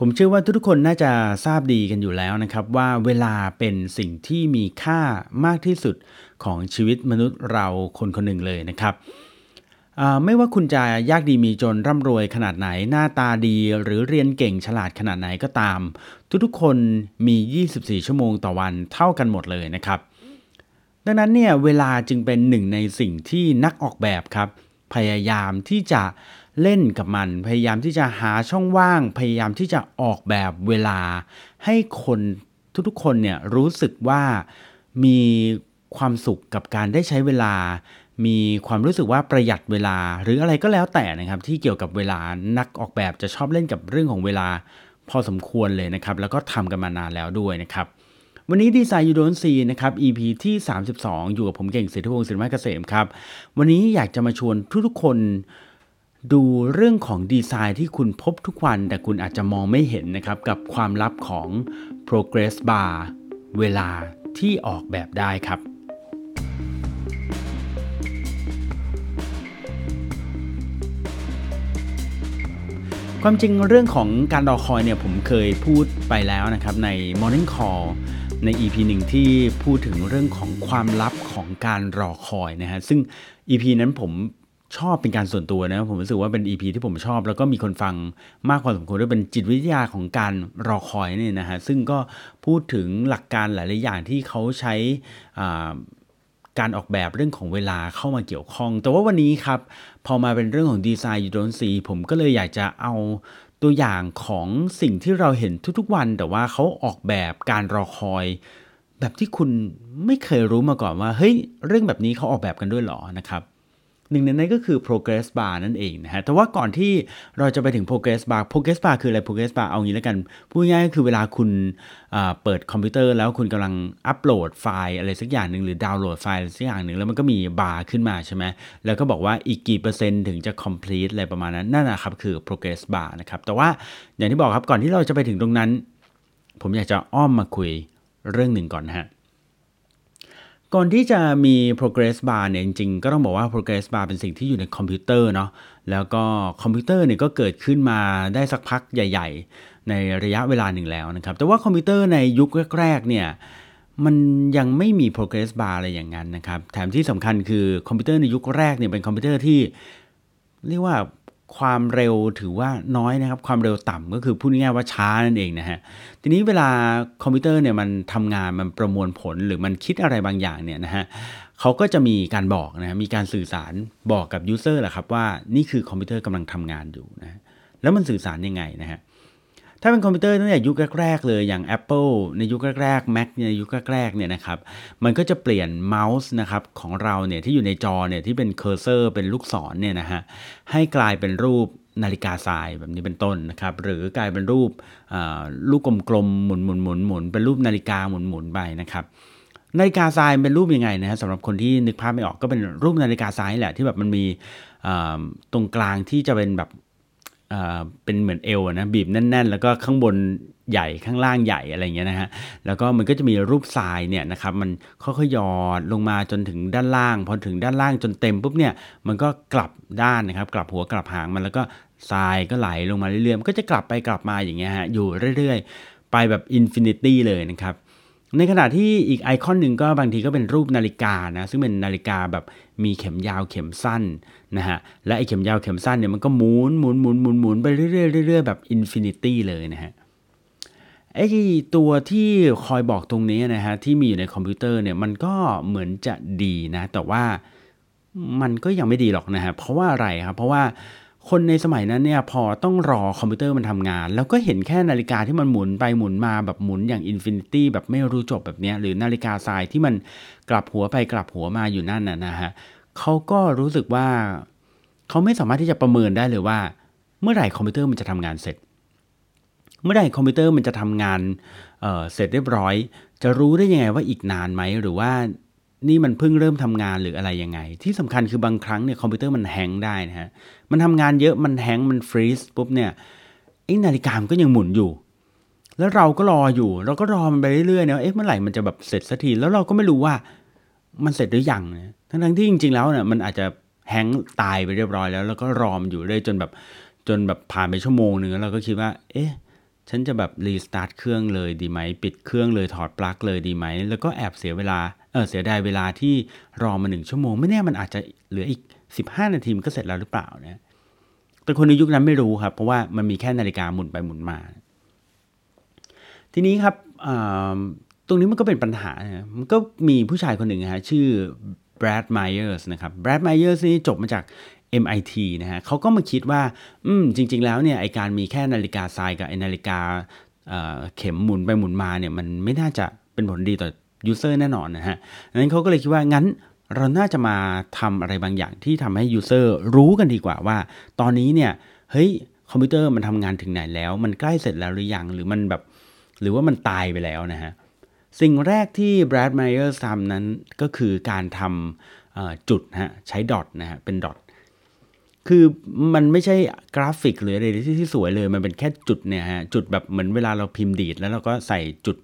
ผมเชื่อว่าทุกๆคนน่าจะทราบดีกันอยู่แล้วนะครับ ว่าเวลาเป็นสิ่งที่มีค่ามากที่สุดของชีวิตมนุษย์เราคนคนหนึ่งเลยนะครับไม่ว่าคุณจะยากดีมีจนร่ำรวยขนาดไหนหน้าตาดีหรือเรียนเก่งฉลาดขนาดไหนก็ตาม ทุกๆคนมี 24 ชั่วโมงต่อวันเท่ากันหมดเลยนะครับ ดังนั้นเนี่ยเวลาจึงเป็นหนึ่งในสิ่งที่นักออกแบบครับ พยายามที่จะ เล่นกับมัน พยายามที่จะหาช่องว่าง พยายามที่จะออกแบบเวลา ให้คนทุกๆคนเนี่ยรู้สึกว่ามีความสุขกับการได้ใช้เวลา มีความรู้สึกว่าประหยัดเวลา หรืออะไรก็แล้วแต่นะครับที่เกี่ยวกับเวลานักออกแบบจะชอบเล่นกับเรื่องของเวลา พอสมควรเลยนะครับ แล้วก็ทำกันมานานแล้วด้วยนะครับวันนี้ดีไซน์ยูโดนซีนะครับ EP ที่ 32 อยู่กับผมเก่งเศรษฐวงศ์สิริมาเกษมครับ วันนี้อยากจะมาชวนทุกๆคน ดูเรื่องของดีไซน์ที่คุณพบทุกวัน แต่คุณอาจจะมองไม่เห็นนะครับ กับความลับของ progress bar เวลาที่ออกแบบได้ครับความจริงเรื่องของการรอคอยเนี่ยผมเคยพูดไปแล้วนะครับใน Morning Call ใน EP หนึ่งที่พูดถึงเรื่องของความลับของการรอคอยนะฮะซึ่ง EP นั้นผม ชอบเป็นการส่วนตัวนะ ผมรู้สึกว่าเป็น EP ที่ผมชอบ แล้วก็มีคนฟังมากพอสมควรด้วยเป็นจิตวิทยาของการรอคอยเนี่ยนะฮะซึ่งก็พูดถึงหลักการหลาย ๆ อย่างที่เขาใช้การออกแบบเรื่องของเวลาเข้ามาเกี่ยวข้อง แต่ว่าวันนี้ครับพอมาเป็นเรื่องของดีไซน์ยูโดนซีผมก็เลยอยากจะเอาตัวอย่างของสิ่งที่เราเห็นทุกๆวัน แต่ว่าเขาออกแบบการรอคอย แบบที่คุณไม่เคยรู้มาก่อนว่าเฮ้ยเรื่องแบบนี้เขาออกแบบกันด้วยหรอนะครับ หนึ่งในนั้นก็คือ progress bar นั่นเองนะฮะแต่ว่าก่อนที่เราจะไปถึง progress bar progress bar คืออะไร progress bar เอางี้แล้วกัน พูดง่ายก็คือเวลาคุณเปิดคอมพิวเตอร์แล้วคุณกำลังอัปโหลดไฟล์อะไรสักอย่างหนึ่งหรือดาวน์โหลดไฟล์สักอย่างหนึ่งแล้วมันก็มีบาร์ขึ้นมาใช่ไหมแล้วก็บอกว่าอีกกี่เปอร์เซ็นต์ถึงจะ complete อะไรประมาณนั้นนั่นนะครับคือ progress bar นะครับแต่ว่าอย่างที่บอกครับก่อนที่เราจะไปถึงตรงนั้น ผมอยากจะอ้อมมาคุยเรื่องหนึ่งก่อนนะฮะ ก่อนที่จะมี progress bar เนี่ยจริงๆ ก็ต้องบอกว่า progress bar เป็นสิ่งที่อยู่ในคอมพิวเตอร์เนาะแล้วก็คอมพิวเตอร์เนี่ยก็เกิดขึ้นมาได้สักพักใหญ่ ๆ ในระยะเวลาหนึ่งแล้วนะครับ แต่ว่าคอมพิวเตอร์ในยุคแรกๆเนี่ยมันยังไม่มี progress bar อะไรอย่างนั้นนะครับ แถมที่สำคัญคือคอมพิวเตอร์ในยุคแรกเนี่ยเป็นคอมพิวเตอร์ที่เรียกว่า ความเร็วถือว่าน้อยนะครับ ความเร็วต่ำก็คือพูดง่ายๆว่าช้านั่นเองนะฮะทีนี้เวลาคอมพิวเตอร์เนี่ยมันทำงานมันประมวลผลหรือมันคิดอะไรบางอย่างเนี่ยนะฮะเขาก็จะมีการบอกนะมีการสื่อสารบอกกับ user แหละครับว่านี่คือคอมพิวเตอร์กำลังทำงานอยู่นะแล้วมันสื่อสารยังไงนะฮะ ถ้าเป็นคอมพิวเตอร์ตั้งแต่ยุคแรกๆเลยอย่าง Apple ในยุคแรกๆ Mac ในยุคแรกๆเนี่ยนะครับมันก็จะเปลี่ยนเมาส์นะครับของเราเนี่ยที่อยู่ในจอเนี่ยที่เป็น cursor เป็นลูกศรเนี่ยนะฮะให้กลายเป็นรูปนาฬิกาทรายแบบนี้เป็นต้นนะครับหรือกลายเป็นรูปลูกกลมๆหมุนหมุนหมุนหมุนเป็นรูปนาฬิกาหมุนหมุนไปนะครับนาฬิกาทรายเป็นรูปยังไงนะฮะสำหรับคนที่นึกภาพไม่ออกก็เป็นรูปนาฬิกาทรายแหละที่แบบมันมีตรงกลางที่จะเป็นแบบ เป็นเหมือนเอวนะบีบแน่น ๆ แล้วก็ข้างบนใหญ่ข้างล่างใหญ่อะไรเงี้ยนะฮะแล้วก็มันก็จะมีรูปทรายเนี่ยนะครับมันค่อยๆหยอดลงมาจนถึงด้านล่าง พอถึงด้านล่างจนเต็มปุ๊บเนี่ยมันก็กลับด้านนะครับ กลับหัวกลับหางมันแล้วก็ทรายก็ไหลลงมาเรื่อยๆมันก็จะกลับไปกลับมาอย่างเงี้ยฮะอยู่เรื่อยๆ ไปแบบ infinity เลยนะครับ ในขณะที่อีกไอคอนหนึ่งก็บางทีก็เป็นรูปนาฬิกานะซึ่งเป็นนาฬิกาแบบมีเข็มยาวเข็มสั้นนะฮะและไอเข็มยาวเข็มสั้นเนี่ยมันก็หมุนหมุนหมุนหมุนหมุนไปเรื่อยๆเรื่อยๆแบบ infinity เลยนะฮะไอตัวที่คอยบอกตรงนี้นะฮะที่มีอยู่ในคอมพิวเตอร์เนี่ยมันก็เหมือนจะดีนะแต่ว่ามันก็ยังไม่ดีหรอกนะฮะเพราะว่าอะไรครับเพราะว่า คนในสมัยนั้นเนี่ยพอต้องรอคอมพิวเตอร์มันทำงาน แล้วก็เห็นแค่นาฬิกาที่มันหมุนไปหมุนมาแบบหมุนอย่าง infinity แบบไม่รู้จบแบบนี้หรือนาฬิกาทรายที่มันกลับหัวไปกลับหัวมาอยู่นั่นน่ะนะฮะเขาก็รู้สึกว่าเขาไม่สามารถที่จะประเมินได้เลยว่า เมื่อไหร่คอมพิวเตอร์มันจะทำงานเสร็จ เมื่อไหร่คอมพิวเตอร์มันจะทำงานเสร็จเรียบร้อย จะรู้ได้ยังไงว่าอีกนานไหมหรือว่า นี่มันเพิ่งเริ่มทำงานหรืออะไรยังไง ที่สำคัญคือบางครั้งเนี่ยคอมพิวเตอร์มัน hang ได้นะฮะมันทำงานเยอะมัน hang มัน freeze ปุ๊บเนี่ยไอ้นาฬิกามันก็ยังหมุนอยู่ แล้วเราก็รออยู่ เราก็รอมันไปเรื่อยๆเนาะเอ๊ะเมื่อไหร่มันจะแบบเสร็จสักทีแล้วเราก็ไม่รู้ว่ามันเสร็จหรือยังนะทั้งที่จริง ๆ แล้วเนี่ยมันอาจจะแฮงตายไปเรียบร้อยแล้ว แล้วก็รอมันอยู่เรื่อยจนแบบจนแบบผ่านไปชั่วโมงหนึ่งแล้วเราก็คิดว่า เอ๊ะ ฉันจะแบบรีสตาร์ทเครื่องเลยดีไหม ปิดเครื่องเลยถอดปลั๊กเลยดีไหม แล้วก็แอบเสียเวลา เออเสียดายเวลาที่รอมาหนึ่งชั่วโมง ไม่แน่มันอาจจะเหลืออีก 15 นาทีมันก็เสร็จแล้วหรือเปล่านะแต่คนในยุคนั้นไม่รู้ครับ เพราะว่ามันมีแค่นาฬิกาหมุนไปหมุนมา ทีนี้ครับตรงนี้มันก็เป็นปัญหานะมันก็มีผู้ชายคนหนึ่งฮะชื่อ Brad Myers นะครับ Brad Myers นี่จบมาจาก MIT นะฮะเขาก็มาคิดว่า อืม จริง ๆ แล้วเนี่ยไอการมีแค่นาฬิกาทรายกับไอนาฬิกาเข็มหมุนไปหมุนมาเนี่ยมันไม่น่าจะเป็นผลดีต่อ user แน่นอนนะฮะดังนั้นเขาก็เลยคิดว่างั้นเราน่าจะมาทำอะไรบางอย่างที่ทำให้ user รู้กันดีกว่าว่า ตอนนี้เนี่ยเฮ้ยคอมพิวเตอร์มันทำงานถึงไหนแล้ว มันใกล้เสร็จแล้วหรือยังหรือมันแบบหรือว่ามันตายไปแล้วนะฮะสิ่งแรกที่ Brad Myers ทำนั้นก็คือการทำจุดฮะใช้ดอทนะฮะเป็นดอท คือมันไม่ใช่กราฟิกหรืออะไรที่ที่สวยเลย มันเป็นแค่จุดเนี่ยฮะ จุดแบบเหมือนเวลาเราพิมพ์ดีด แล้วเราก็ใส่จุด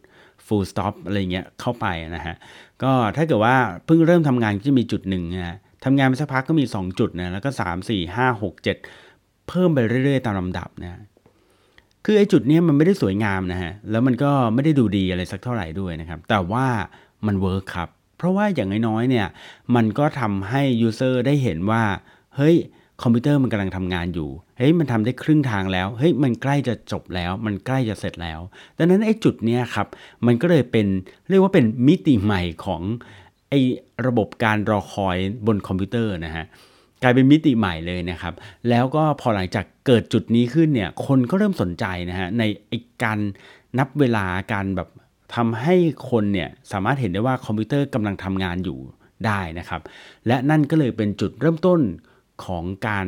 full stop อะไรเงี้ยเข้าไปนะฮะ ก็ถ้าเกิดว่าเพิ่งเริ่มทำงานก็จะมีจุดหนึ่งนะฮะทำงานไปสักพักก็มี 2 จุดนะ แล้วก็ 3 4 5 6 7 เพิ่มไปเรื่อยๆ ตามลำดับนะคือไอ้จุดนี้มันไม่ได้สวยงามนะฮะ แล้วมันก็ไม่ได้ดูดีอะไรสักเท่าไหร่ด้วยนะครับ แต่ว่ามัน work ครับ เพราะว่าอย่างน้อยๆเนี่ย มันก็ทำให้ user ได้เห็นว่า เฮ้ย คอมพิวเตอร์มันกำลังทำงานอยู่ เฮ้ยมันทำได้ครึ่งทางแล้ว เฮ้ยมันใกล้จะจบแล้ว มันใกล้จะเสร็จแล้ว ดังนั้นไอ้จุดเนี้ยครับ มันก็เลยเป็นเรียกว่าเป็นมิติใหม่ของไอ้ระบบการรอคอยบนคอมพิวเตอร์นะฮะกลายเป็นมิติใหม่เลยนะครับ แล้วก็พอหลังจากเกิดจุดนี้ขึ้นเนี่ย คนก็เริ่มสนใจนะฮะในไอ้การนับเวลาการแบบทำให้คนเนี่ยสามารถเห็นได้ว่าคอมพิวเตอร์กำลังทำงานอยู่ได้นะครับ และนั่นก็เลยเป็นจุดเริ่มต้น ของการ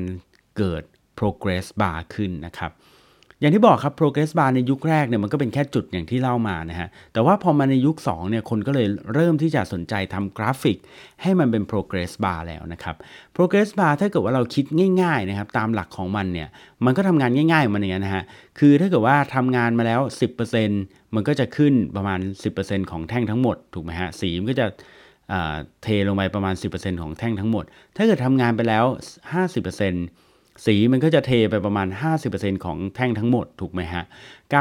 เกิด progress bar ขึ้นนะครับ อย่างที่บอกครับ progress bar ในยุคแรกเนี่ยมันก็เป็นแค่จุดอย่างที่เล่ามานะฮะ แต่ว่าพอมาในยุค2เนี่ยคนก็เลยเริ่มที่จะสนใจทำกราฟิก ให้มันเป็น progress bar แล้วนะครับ progress bar ถ้าเกิดว่าเราคิดง่ายๆนะครับตามหลักของมันเนี่ยมันก็ทำงานง่ายๆมันอย่างนี้นะฮะ คือถ้าเกิดว่าทำงานมาแล้ว 10%มันก็จะขึ้นประมาณ 10%ของแท่งทั้งหมดถูกไหมฮะ สีมันก็จะ เทลงไปประมาณ 10%ของแท่งทั้งหมด ถ้าเกิดทำงานไปแล้ว 50%สีมันก็จะเทไปประมาณ 50%ของแท่งทั้งหมดถูกไหมฮะ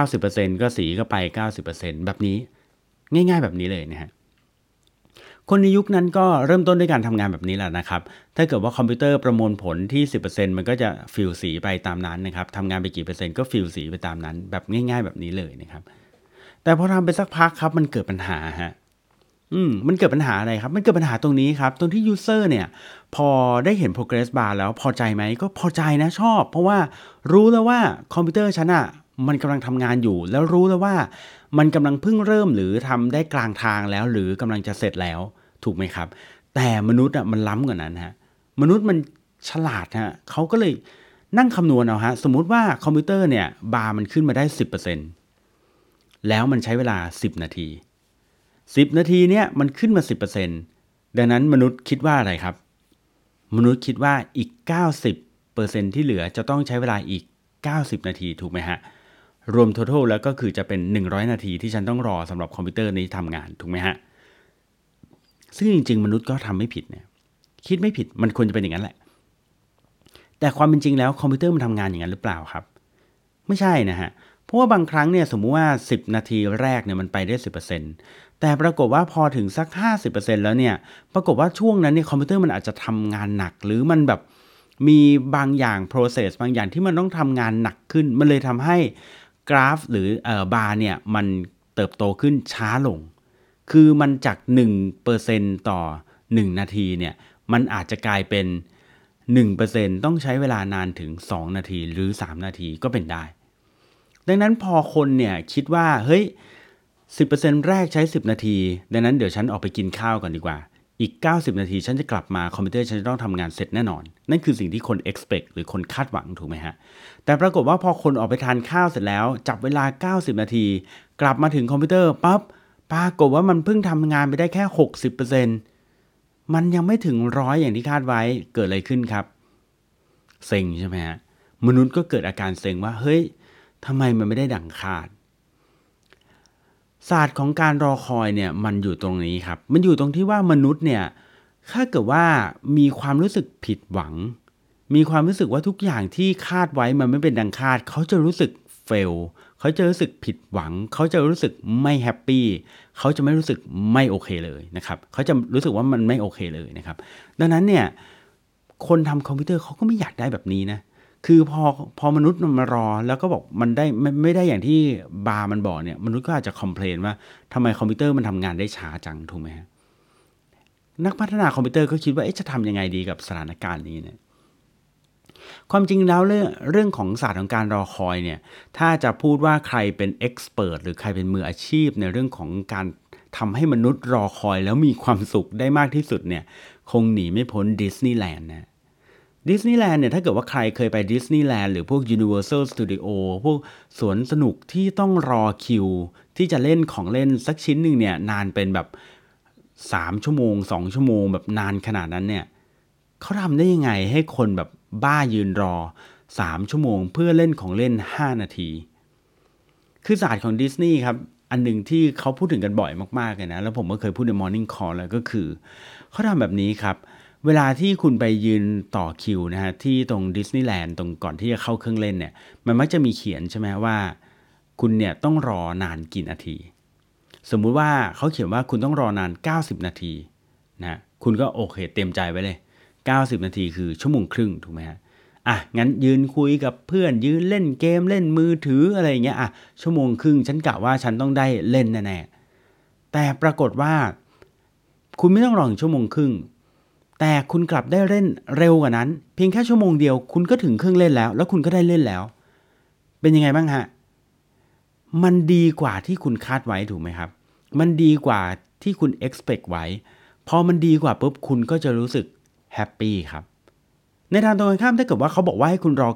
90%ก็สีก็ไป 90%แบบนี้ง่าย ๆ แบบนี้เลยนะฮะคนในยุคนั้นก็เริ่มต้นด้วยการทำงานแบบนี้แหละนะครับ ถ้าเกิดว่าคอมพิวเตอร์ประมวลผลที่ 10%มันก็จะ fill สีไปตามนั้นนะครับทำงานไปกี่เปอร์เซ็นต์ก็ fill สีไปตามนั้น แบบง่าย ๆ แบบนี้เลยนะครับ แต่พอทำไปสักพักครับมันเกิดปัญหาฮะ อืมมันเกิดปัญหาอะไรครับ มันเกิดปัญหาตรงนี้ครับ ตรงที่ user เนี่ย พอได้เห็น progress bar แล้วพอใจไหม ก็พอใจนะชอบ เพราะว่ารู้แล้วว่าคอมพิวเตอร์ฉันอะมันกำลังทำงานอยู่ แล้วรู้แล้วว่ามันกำลังเพิ่งเริ่มหรือทำได้กลางทางแล้ว หรือกำลังจะเสร็จแล้วถูกไหมครับ แต่มนุษย์อะมันล้ำกว่านั้นฮะมนุษย์มันฉลาดฮะเขาก็เลยนั่งคำนวณเอาฮะสมมุติว่าคอมพิวเตอร์เนี่ยบาร์มันขึ้นมาได้ 10%แล้วมันใช้เวลา 10 นาที 10 นาทีเนี่ยมันขึ้นมา 10%ดังนั้นมนุษย์คิดว่าอะไรครับ มนุษย์คิดว่าอีก 90%ที่เหลือจะต้องใช้เวลาอีก 90 นาทีถูกไหมฮะ รวมทั้งแล้วก็คือจะเป็น 100 นาทีที่ฉันต้องรอสำหรับคอมพิวเตอร์นี้ทำงานถูกไหมฮะ ซึ่งจริง ๆ มนุษย์ก็ทำไม่ผิดเนี่ยคิดไม่ผิดมันควรจะเป็นอย่างนั้นแหละ แต่ความเป็นจริงแล้วคอมพิวเตอร์มันทำงานอย่างนั้นหรือเปล่าครับ ไม่ใช่นะฮะเพราะว่าบางครั้งเนี่ยสมมุติว่า 10 นาทีแรกเนี่ยมันไปได้ 10% แต่ปรากฏว่าพอถึงสัก 50%แล้วเนี่ย ปรากฏว่าช่วงนั้นเนี่ยคอมพิวเตอร์มันอาจจะทำงานหนัก หรือมันแบบมีบางอย่าง process บางอย่างที่มันต้องทำงานหนักขึ้น มันเลยทำให้กราฟหรือเอ่อบาร์เนี่ยมันเติบโตขึ้นช้าลง คือมันจาก 1%ต่อ 1 นาทีเนี่ย มันอาจจะกลายเป็น 1%ต้องใช้เวลานานถึง 2 นาทีหรือ 3 นาทีก็เป็นได้ ดังนั้นพอคนเนี่ยคิดว่าเฮ้ย 10%แรกใช้ 10 นาที ดังนั้นเดี๋ยวฉันออกไปกินข้าวก่อนดีกว่า อีก 90 นาทีฉันจะกลับมาคอมพิวเตอร์ฉันจะต้องทำงานเสร็จแน่นอน นั่นคือสิ่งที่คน expect หรือคนคาดหวังถูกไหมฮะ แต่ปรากฏว่าพอคนออกไปทานข้าวเสร็จแล้ว จับเวลา 90 นาที กลับมาถึงคอมพิวเตอร์ปั๊บปรากฏว่ามันเพิ่งทำงานไปได้แค่ 60%มันยังไม่ถึงร้อยอย่างที่คาดไว้เกิดอะไรขึ้นครับเซ็งใช่ไหมฮะมนุษย์ก็เกิดอาการเซ็งว่าเฮ้ยทำไมมันไม่ได้ดังคาด ศาสตร์ของการรอคอยเนี่ยมันอยู่ตรงนี้ครับ มันอยู่ตรงที่ว่ามนุษย์เนี่ยถ้าเกิดว่ามีความรู้สึกผิดหวัง มีความรู้สึกว่าทุกอย่างที่คาดไว้มันไม่เป็นดังคาด เขาจะรู้สึกเฟลเขาจะรู้สึกผิดหวัง เขาจะรู้สึกไม่แฮปปี้เขาจะไม่รู้สึกไม่โอเคเลยนะครับเขาจะรู้สึกว่ามันไม่โอเคเลยนะครับ ดังนั้นเนี่ยคนทำคอมพิวเตอร์เขาก็ไม่อยากได้แบบนี้นะ คือพอพอมนุษย์มันมารอ แล้วก็บอกมันได้ไม่ไม่ได้อย่างที่บาร์มันบอกเนี่ยมนุษย์ก็อาจจะ complain ว่าทำไมคอมพิวเตอร์มันทำงานได้ช้าจังถูกไหมฮะนักพัฒนาคอมพิวเตอร์ก็คิดว่าจะทำยังไงดีกับสถานการณ์นี้เนี่ยความจริงแล้วเรื่องเรื่องของศาสตร์ของการรอคอยเนี่ยถ้าจะพูดว่าใครเป็น expert หรือใครเป็นมืออาชีพในเรื่องของการทำให้มนุษย์รอคอยแล้วมีความสุขได้มากที่สุดเนี่ยคงหนีไม่พ้นดิสนีย์แลนด์นะ ดิสนีย์แลนด์เนี่ยถ้าเกิดว่าใครเคยไปดิสนีย์แลนด์หรือพวก Universal Studio พวกสวนสนุกที่ต้องรอคิว ที่จะเล่นของเล่นสักชิ้นหนึ่งเนี่ยนานเป็นแบบ 3 ชั่วโมง 2 ชั่วโมง แบบนานขนาดนั้นเนี่ยเขาทำได้ยังไงให้คนแบบบ้ายืนรอ 3 ชั่วโมง เพื่อเล่นของเล่น 5 นาที คือศาสตร์ของดิสนีย์ครับอันหนึ่งที่เขาพูดถึงกันบ่อยมากๆเลยนะ แล้วผมก็เคยพูดใน Morning Call แล้วก็คือเขาทำแบบนี้ครับเเวลาที่คุณไปยืนต่อคิวนะฮะที่ตรงดิสนีย์แลนด์ตรงก่อนที่จะเข้าเครื่องเล่นเนี่ยมันมักจะมีเขียนใช่ไหมว่า คุณเนี่ยต้องรอนานกี่นาที สมมุติว่าเขาเขียนว่าคุณต้องรอนาน 90 นาทีนะคุณก็โอเคเตรียมใจไว้เลย 90 นาทีคือชั่วโมงครึ่งถูกไหมฮะอะงั้นยืนคุยกับเพื่อนยืนเล่นเกมเล่นมือถืออะไรเงี้ยอะชั่วโมงครึ่งฉันกะว่าฉันต้องได้เล่นแน่แต่ปรากฏว่า คุณไม่ต้องรอถึงชั่วโมงครึ่ง แต่คุณกลับได้เล่นเร็วกว่านั้น เพียงแค่ชั่วโมงเดียวคุณก็ถึงเครื่องเล่นแล้ว แล้วคุณก็ได้เล่นแล้ว เป็นยังไงบ้างฮะ มันดีกว่าที่คุณคาดไว้ถูกไหมครับ มันดีกว่าที่คุณ expect ไว้ พอมันดีกว่าปุ๊บคุณก็จะรู้สึกแฮปปี้ครับ ในทางตรงกันข้ามถ้าเกิดว่าเขาบอกว่าให้คุณรอ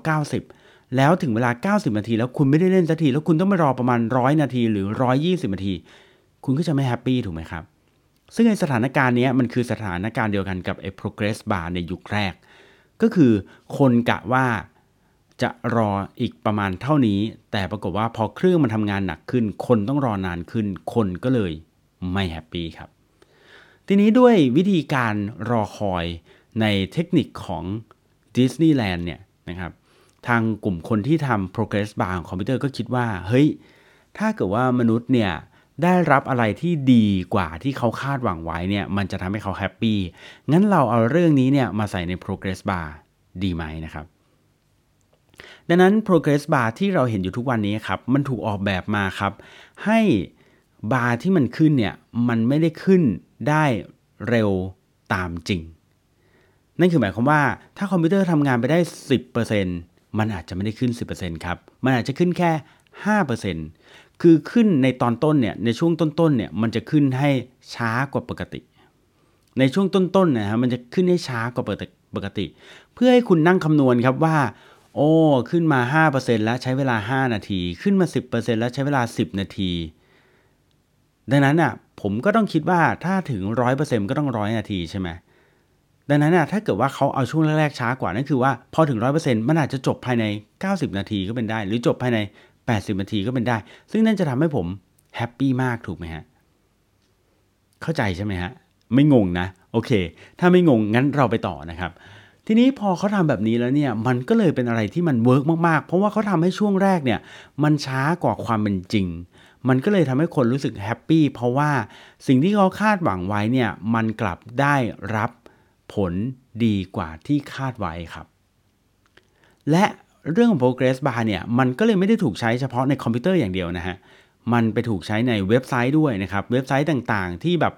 90 แล้วถึงเวลา 90 นาที แล้วคุณไม่ได้เล่นสักที แล้วคุณต้องไปรอประมาณ 100 นาที หรือ 120 นาที คุณก็จะไม่แฮปปี้ถูกไหมครับ ซึ่งในสถานการณ์นี้มันคือสถานการณ์เดียวกันกับไอ้ progress bar ในยุคแรก ก็คือคนกะว่าจะรออีกประมาณเท่านี้ แต่ปรากฏว่าพอเครื่องมันทำงานหนักขึ้น คนต้องรอนานขึ้น คนก็เลยไม่แฮปปี้ครับ ทีนี้ด้วยวิธีการรอคอยในเทคนิคของดิสนีย์แลนด์เนี่ยนะครับ ทางกลุ่มคนที่ทำ progress bar ของคอมพิวเตอร์ก็คิดว่า เฮ้ย ถ้าเกิดว่ามนุษย์เนี่ย ได้รับอะไรที่ดีกว่าที่เขาคาดหวังไว้เนี่ยมันจะทำให้เขา happy งั้นเราเอาเรื่องนี้เนี่ยมาใส่ใน progress bar ดีไหมนะครับ ดังนั้น progress bar ที่เราเห็นอยู่ทุกวันนี้ครับมันถูกออกแบบมาครับ ให้บาร์ที่มันขึ้นเนี่ยมันไม่ได้ขึ้นได้เร็วตามจริง นั่นคือหมายความว่าถ้าคอมพิวเตอร์ทำงานไปได้ 10%มันอาจจะไม่ได้ขึ้น 10%ครับ มันอาจจะขึ้นแค่ 5% คือขึ้นในตอนต้นเนี่ยในช่วงต้นๆเนี่ยมันจะขึ้นให้ช้ากว่าปกติ ในช่วงต้นๆนะฮะมันจะขึ้นให้ช้ากว่าปกติ เพื่อให้คุณนั่งคำนวณครับว่า โอ้ขึ้นมา 5%แล้วใช้เวลา 5 นาที ขึ้นมา 10%แล้วใช้เวลา 10 นาที ดังนั้นอะผมก็ต้องคิดว่าถ้าถึง 100%ก็ต้องร้อยนาทีใช่ไหมดังนั้นนะถ้าเกิดว่าเขาเอาช่วงแรกๆช้ากว่านั่นคือว่าพอถึง 100%มันอาจจะจบภายใน 90 นาทีก็เป็นได้ หรือจบภายใน 80นาทีก็เป็นได้ ซึ่งนั่นจะทำให้ผมแฮปปี้มากถูกไหมฮะ เข้าใจใช่ไหมฮะ ไม่งงนะ โอเค ถ้าไม่งงงั้นเราไปต่อนะครับทีนี้พอเขาทำแบบนี้แล้วเนี่ยมันก็เลยเป็นอะไรที่มัน work มากๆ เพราะว่าเขาทำให้ช่วงแรกเนี่ยมันช้ากว่าความเป็นจริง มันก็เลยทำให้คนรู้สึก happy เพราะว่าสิ่งที่เขาคาดหวังไว้เนี่ยมันกลับได้รับผลดีกว่าที่คาดไว้ครับ และ เรื่องของ progress bar เนี่ยมันก็เลยไม่ได้ถูกใช้เฉพาะในคอมพิวเตอร์อย่างเดียวนะฮะมันไปถูกใช้ในเว็บไซต์ด้วยนะครับ เว็บไซต์ต่างๆ ที่แบบ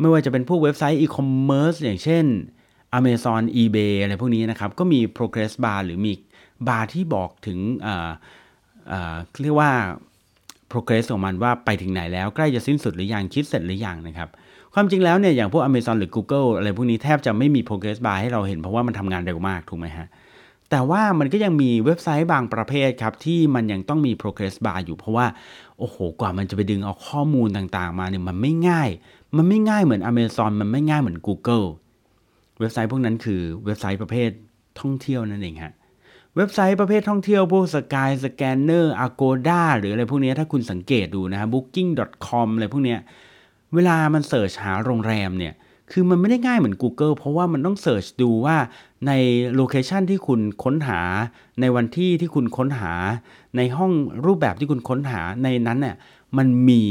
ไม่ว่าจะเป็นพวกเว็บไซต์อีคอมเมิร์ซอย่างเช่น Amazon eBay อะไรพวกนี้นะครับ ก็มี progress bar หรือมีบาร์ที่บอกถึงเรียกว่า progress ของมันว่าไปถึงไหนแล้วใกล้จะสิ้นสุดหรือยังคิดเสร็จหรือยังนะครับ ความจริงแล้วเนี่ยอย่างพวก Amazon หรือ Google อะไรพวกนี้แทบจะไม่มี progress bar ให้เราเห็นเพราะว่ามันทำงานเร็วมากถูกไหมฮะ แต่ว่ามันก็ยังมีเว็บไซต์บางประเภทครับ ที่มันยังต้องมี progress bar อยู่เพราะว่า โอ้โห กว่ามันจะไปดึงเอาข้อมูลต่างๆ มาเนี่ยมันไม่ง่าย มันไม่ง่ายเหมือน Amazon มันไม่ง่ายเหมือน Google เว็บไซต์พวกนั้นคือเว็บไซต์ประเภทท่องเที่ยวนั่นเองฮะเว็บไซต์ประเภทท่องเที่ยวพวก Skyscanner Agoda หรืออะไรพวกนี้ถ้าคุณสังเกตดูนะฮะ Booking.com อะไรพวกนี้เวลามัน search หาโรงแรมเนี่ย คือมันไม่ได้ง่ายเหมือน Google เพราะว่ามันต้อง search ดูว่าใน location ที่คุณค้นหา ในวันที่ที่คุณค้นหา ในห้องรูปแบบที่คุณค้นหาในนั้นเนี่ยมันมี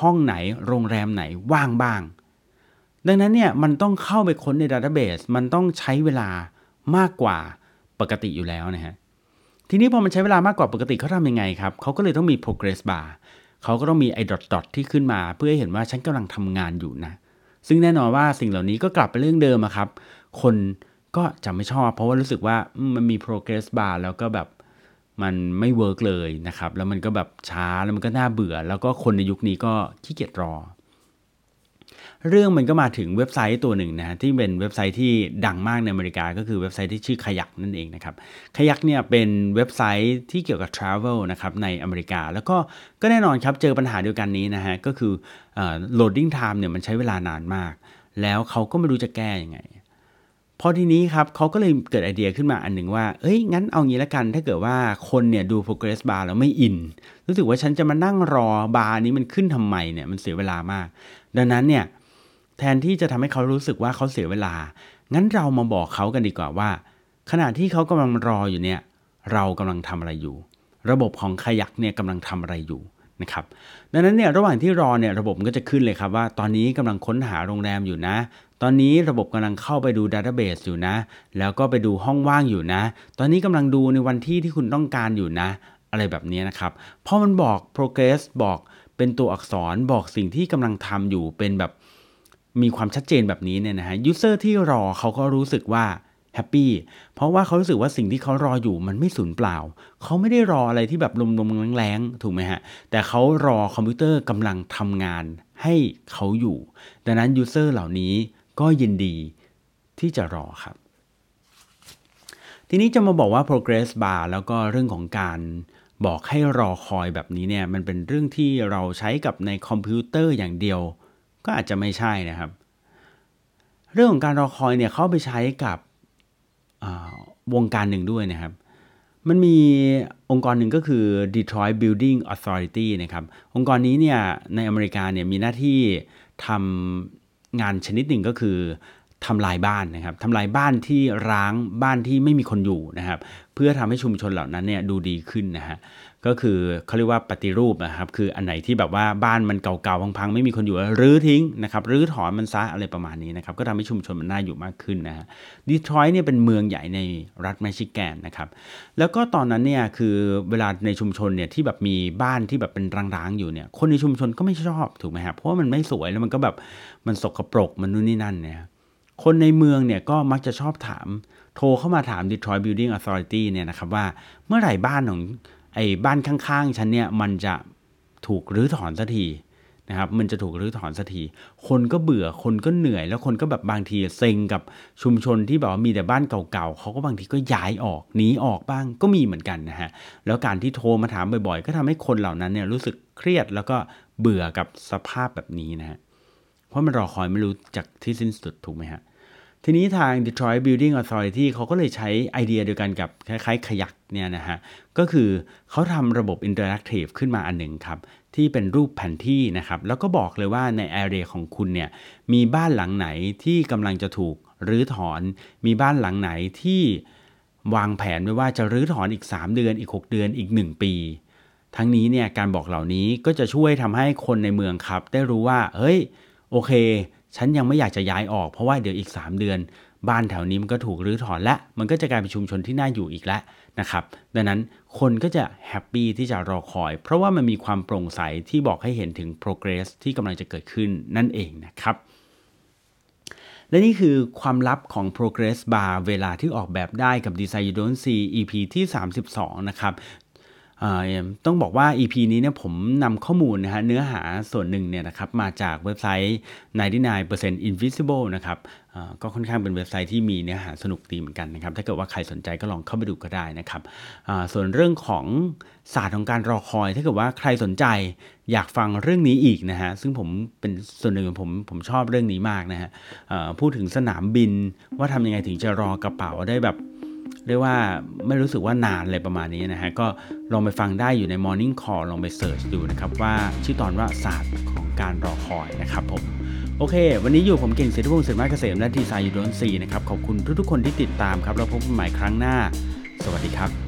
ห้องไหนโรงแรมไหนว่างบ้าง ดังนั้นเนี่ยมันต้องเข้าไปค้นในดัตเตอร์เบสมันต้องใช้เวลามากกว่าปกติอยู่แล้วนะฮะทีนี้พอมันใช้เวลามากกว่าปกติเขาทำยังไงครับเขาก็เลยต้องมี progress bar เขาก็ต้องมีไอ้ดอทดอทที่ขึ้นมา เพื่อให้เห็นว่าฉันกำลังทำงานอยู่นะ ซึ่งแน่นอนว่าสิ่งเหล่านี้ก็กลับไปเรื่องเดิมครับ คนก็จะไม่ชอบ เพราะว่ารู้สึกว่ามันมี progress bar แล้วก็แบบมันไม่ work เลยนะครับ แล้วมันก็แบบช้าแล้วมันก็น่าเบื่อ แล้วก็คนในยุคนี้ก็ขี้เกียจรอ เรื่องมันก็มาถึงเว็บไซต์ตัวหนึ่งนะที่เป็นเว็บไซต์ที่ดังมากในอเมริกา ก็คือเว็บไซต์ที่ชื่อ Kayak นั่นเองนะครับ Kayak เนี่ยเป็นเว็บไซต์ที่เกี่ยวกับ Travel นะครับในอเมริกา แล้วก็ก็แน่นอนครับเจอปัญหาเดียวกันนี้นะฮะก็คือ loading time เนี่ยมันใช้เวลานานมาก แล้วเขาก็ไม่รู้จะแก้ยังไงพอทีนี้ครับเขาก็เลยเกิดไอเดียขึ้นมาอันหนึ่งว่า เอ้ย งั้นเอางี้ละกัน ถ้าเกิดว่าคนเนี่ยดู progress bar แล้วไม่อิน รู้สึกว่าฉันจะมานั่งรอบาร์นี้มันขึ้นทำไมเนี่ย มันเสียเวลามาก ดังนั้นเนี่ย แทนที่จะทำให้เขารู้สึกว่าเขาเสียเวลา งั้นเรามาบอกเขากันดีกว่าว่า ขณะที่เขากำลังรออยู่เนี่ยเรากำลังทำอะไรอยู่ ระบบของขยักเนี่ยกำลังทำอะไรอยู่นะครับดังนั้นเนี่ยระหว่างที่รอเนี่ยระบบก็จะขึ้นเลยครับว่า ตอนนี้กำลังค้นหาโรงแรมอยู่นะ ตอนนี้ระบบกำลังเข้าไปดู database อยู่นะ แล้วก็ไปดูห้องว่างอยู่นะ ตอนนี้กำลังดูในวันที่ที่คุณต้องการอยู่นะ อะไรแบบนี้นะครับพอมันบอก progress บอกเป็นตัวอักษรบอกสิ่งที่กำลังทำอยู่เป็นแบบ มีความชัดเจนแบบนี้เนี่ยนะฮะ user ที่รอเขาก็รู้สึกว่า happy เพราะว่าเขารู้สึกว่าสิ่งที่เขารออยู่มันไม่สูญเปล่า เขาไม่ได้รออะไรที่แบบลมๆแล้งๆถูกไหมฮะ แต่เขารอคอมพิวเตอร์กำลังทำงานให้เขาอยู่ ดังนั้น user เหล่านี้ก็ยินดีที่จะรอครับ ทีนี้จะมาบอกว่า progress bar แล้วก็เรื่องของการบอกให้รอคอยแบบนี้เนี่ยมันเป็นเรื่องที่เราใช้กับในคอมพิวเตอร์อย่างเดียว ก็อาจจะไม่ใช่นะครับ เรื่องของการรอคอยเนี่ยเขาไปใช้กับวงการหนึ่งด้วยนะครับ มันมีองค์กรหนึ่งก็คือ Detroit Building Authority นะครับ องค์กรนี้เนี่ยในอเมริกาเนี่ยมีหน้าที่ทำงานชนิดหนึ่งก็คือทำลายบ้านนะครับทำลายบ้านที่ร้างบ้านที่ไม่มีคนอยู่นะครับ เพื่อทำให้ชุมชนเหล่านั้นเนี่ยดูดีขึ้นนะฮะ ก็คือเขาเรียกว่าปฏิรูปนะครับคืออันไหนที่แบบว่าบ้านมันเก่าๆพังๆไม่มีคนอยู่รื้อทิ้งนะครับรื้อถอนมันซะอะไรประมาณนี้นะครับก็ทำให้ชุมชนมันน่าอยู่มากขึ้นนะฮะดีทรอยต์เนี่ยเป็นเมืองใหญ่ในรัฐแมชิแกนนะครับแล้วก็ตอนนั้นเนี่ยคือเวลาในชุมชนเนี่ยที่แบบมีบ้านที่แบบเป็นร้างๆอยู่เนี่ยคนในชุมชนก็ไม่ชอบถูกไหมครับเพราะว่ามันไม่สวยแล้วมันก็แบบมันสกปรกมันนู่นนี่นั่นเนี่ยคนในเมืองเนี่ยก็มักจะชอบถาม โทรเข้ามาถาม Detroit Building Authority เนี่ยนะครับว่าเมื่อไหร่บ้านของ ไอ้บ้านข้างๆฉันเนี่ยมันจะถูกรื้อถอนสักทีนะครับมันจะถูกรื้อถอนสักทีคนก็เบื่อคนก็เหนื่อย แล้วคนก็แบบบางทีเซ็งกับชุมชนที่แบบว่ามีแต่บ้านเก่าๆเขาก็บางทีก็ย้ายออกหนีออกบ้างก็มีเหมือนกันนะฮะแล้วการที่โทรมาถามบ่อยๆ ก็ทำให้คนเหล่านั้นเนี่ยรู้สึกเครียดแล้วก็เบื่อกับสภาพแบบนี้นะฮะเพราะมันรอคอยไม่รู้จากที่สิ้นสุดถูกไหมฮะ ทีนี้ทาง Detroit Building Authority เขาก็เลยใช้ไอเดียเดียวกันกับคล้ายๆ ขยักเนี่ยนะฮะ ก็คือเขาทำระบบ Interactive ขึ้นมาอันหนึ่งครับ ที่เป็นรูปแผนที่นะครับ แล้วก็บอกเลยว่าในแอเรียของคุณเนี่ย มีบ้านหลังไหนที่กำลังจะถูกรื้อถอน มีบ้านหลังไหนที่วางแผนไว้ว่าจะรื้อถอนอีก 3 เดือน อีก 6 เดือน อีก 1 ปี ทั้งนี้เนี่ยการบอกเหล่านี้ก็จะช่วยทำให้คนในเมืองครับ ได้รู้ว่า เฮ้ย โอเค ฉันยังไม่อยากจะย้ายออก เพราะว่าเดี๋ยวอีก 3 เดือน บ้านแถวนี้มันก็ถูกรื้อถอนและ มันก็จะกลายเป็นชุมชนที่น่าอยู่อีกแล้วนะครับ ดังนั้นคนก็จะแฮปปี้ที่จะรอคอย เพราะว่ามันมีความโปร่งใสที่บอกให้เห็นถึง progress ที่กำลังจะเกิดขึ้นนั่นเองนะครับและนี่คือความลับของ progress bar เวลาที่ออกแบบได้กับ Design You Don't See EP ที่ 32 นะครับ ต้องบอกว่า EP นี้เนี่ยผมนำข้อมูลนะฮะเนื้อหาส่วนหนึ่งเนี่ยนะครับมาจากเว็บไซต์ 99% Invisible นะครับก็ค่อนข้างเป็นเว็บไซต์ที่มีเนื้อหาสนุกดีเหมือนกันนะครับ ถ้าเกิดว่าใครสนใจก็ลองเข้าไปดูก็ได้นะครับ ส่วนเรื่องของศาสตร์ของการรอคอย ถ้าเกิดว่าใครสนใจอยากฟังเรื่องนี้อีกนะฮะ ซึ่งผมเป็นส่วนหนึ่งผมผมชอบเรื่องนี้มากนะฮะพูดถึงสนามบินว่าทำยังไงถึงจะรอกระเป๋าได้แบบ เรียกว่าไม่รู้สึกว่านานเลยประมาณนี้นะฮะ ก็ลองไปฟังได้อยู่ใน Morning Call ลองไปเสิร์ชดูนะครับว่าชื่อตอนว่าศาสตร์ของการรอคอยนะครับผมโอเค วันนี้อยู่ผมเก่งเศรษฐพงศ์เสรมาเกษมและทีสายอยู่โดนซีนะครับ ขอบคุณทุกๆคนที่ติดตามครับ แล้วพบกันใหม่ครั้งหน้า สวัสดีครับ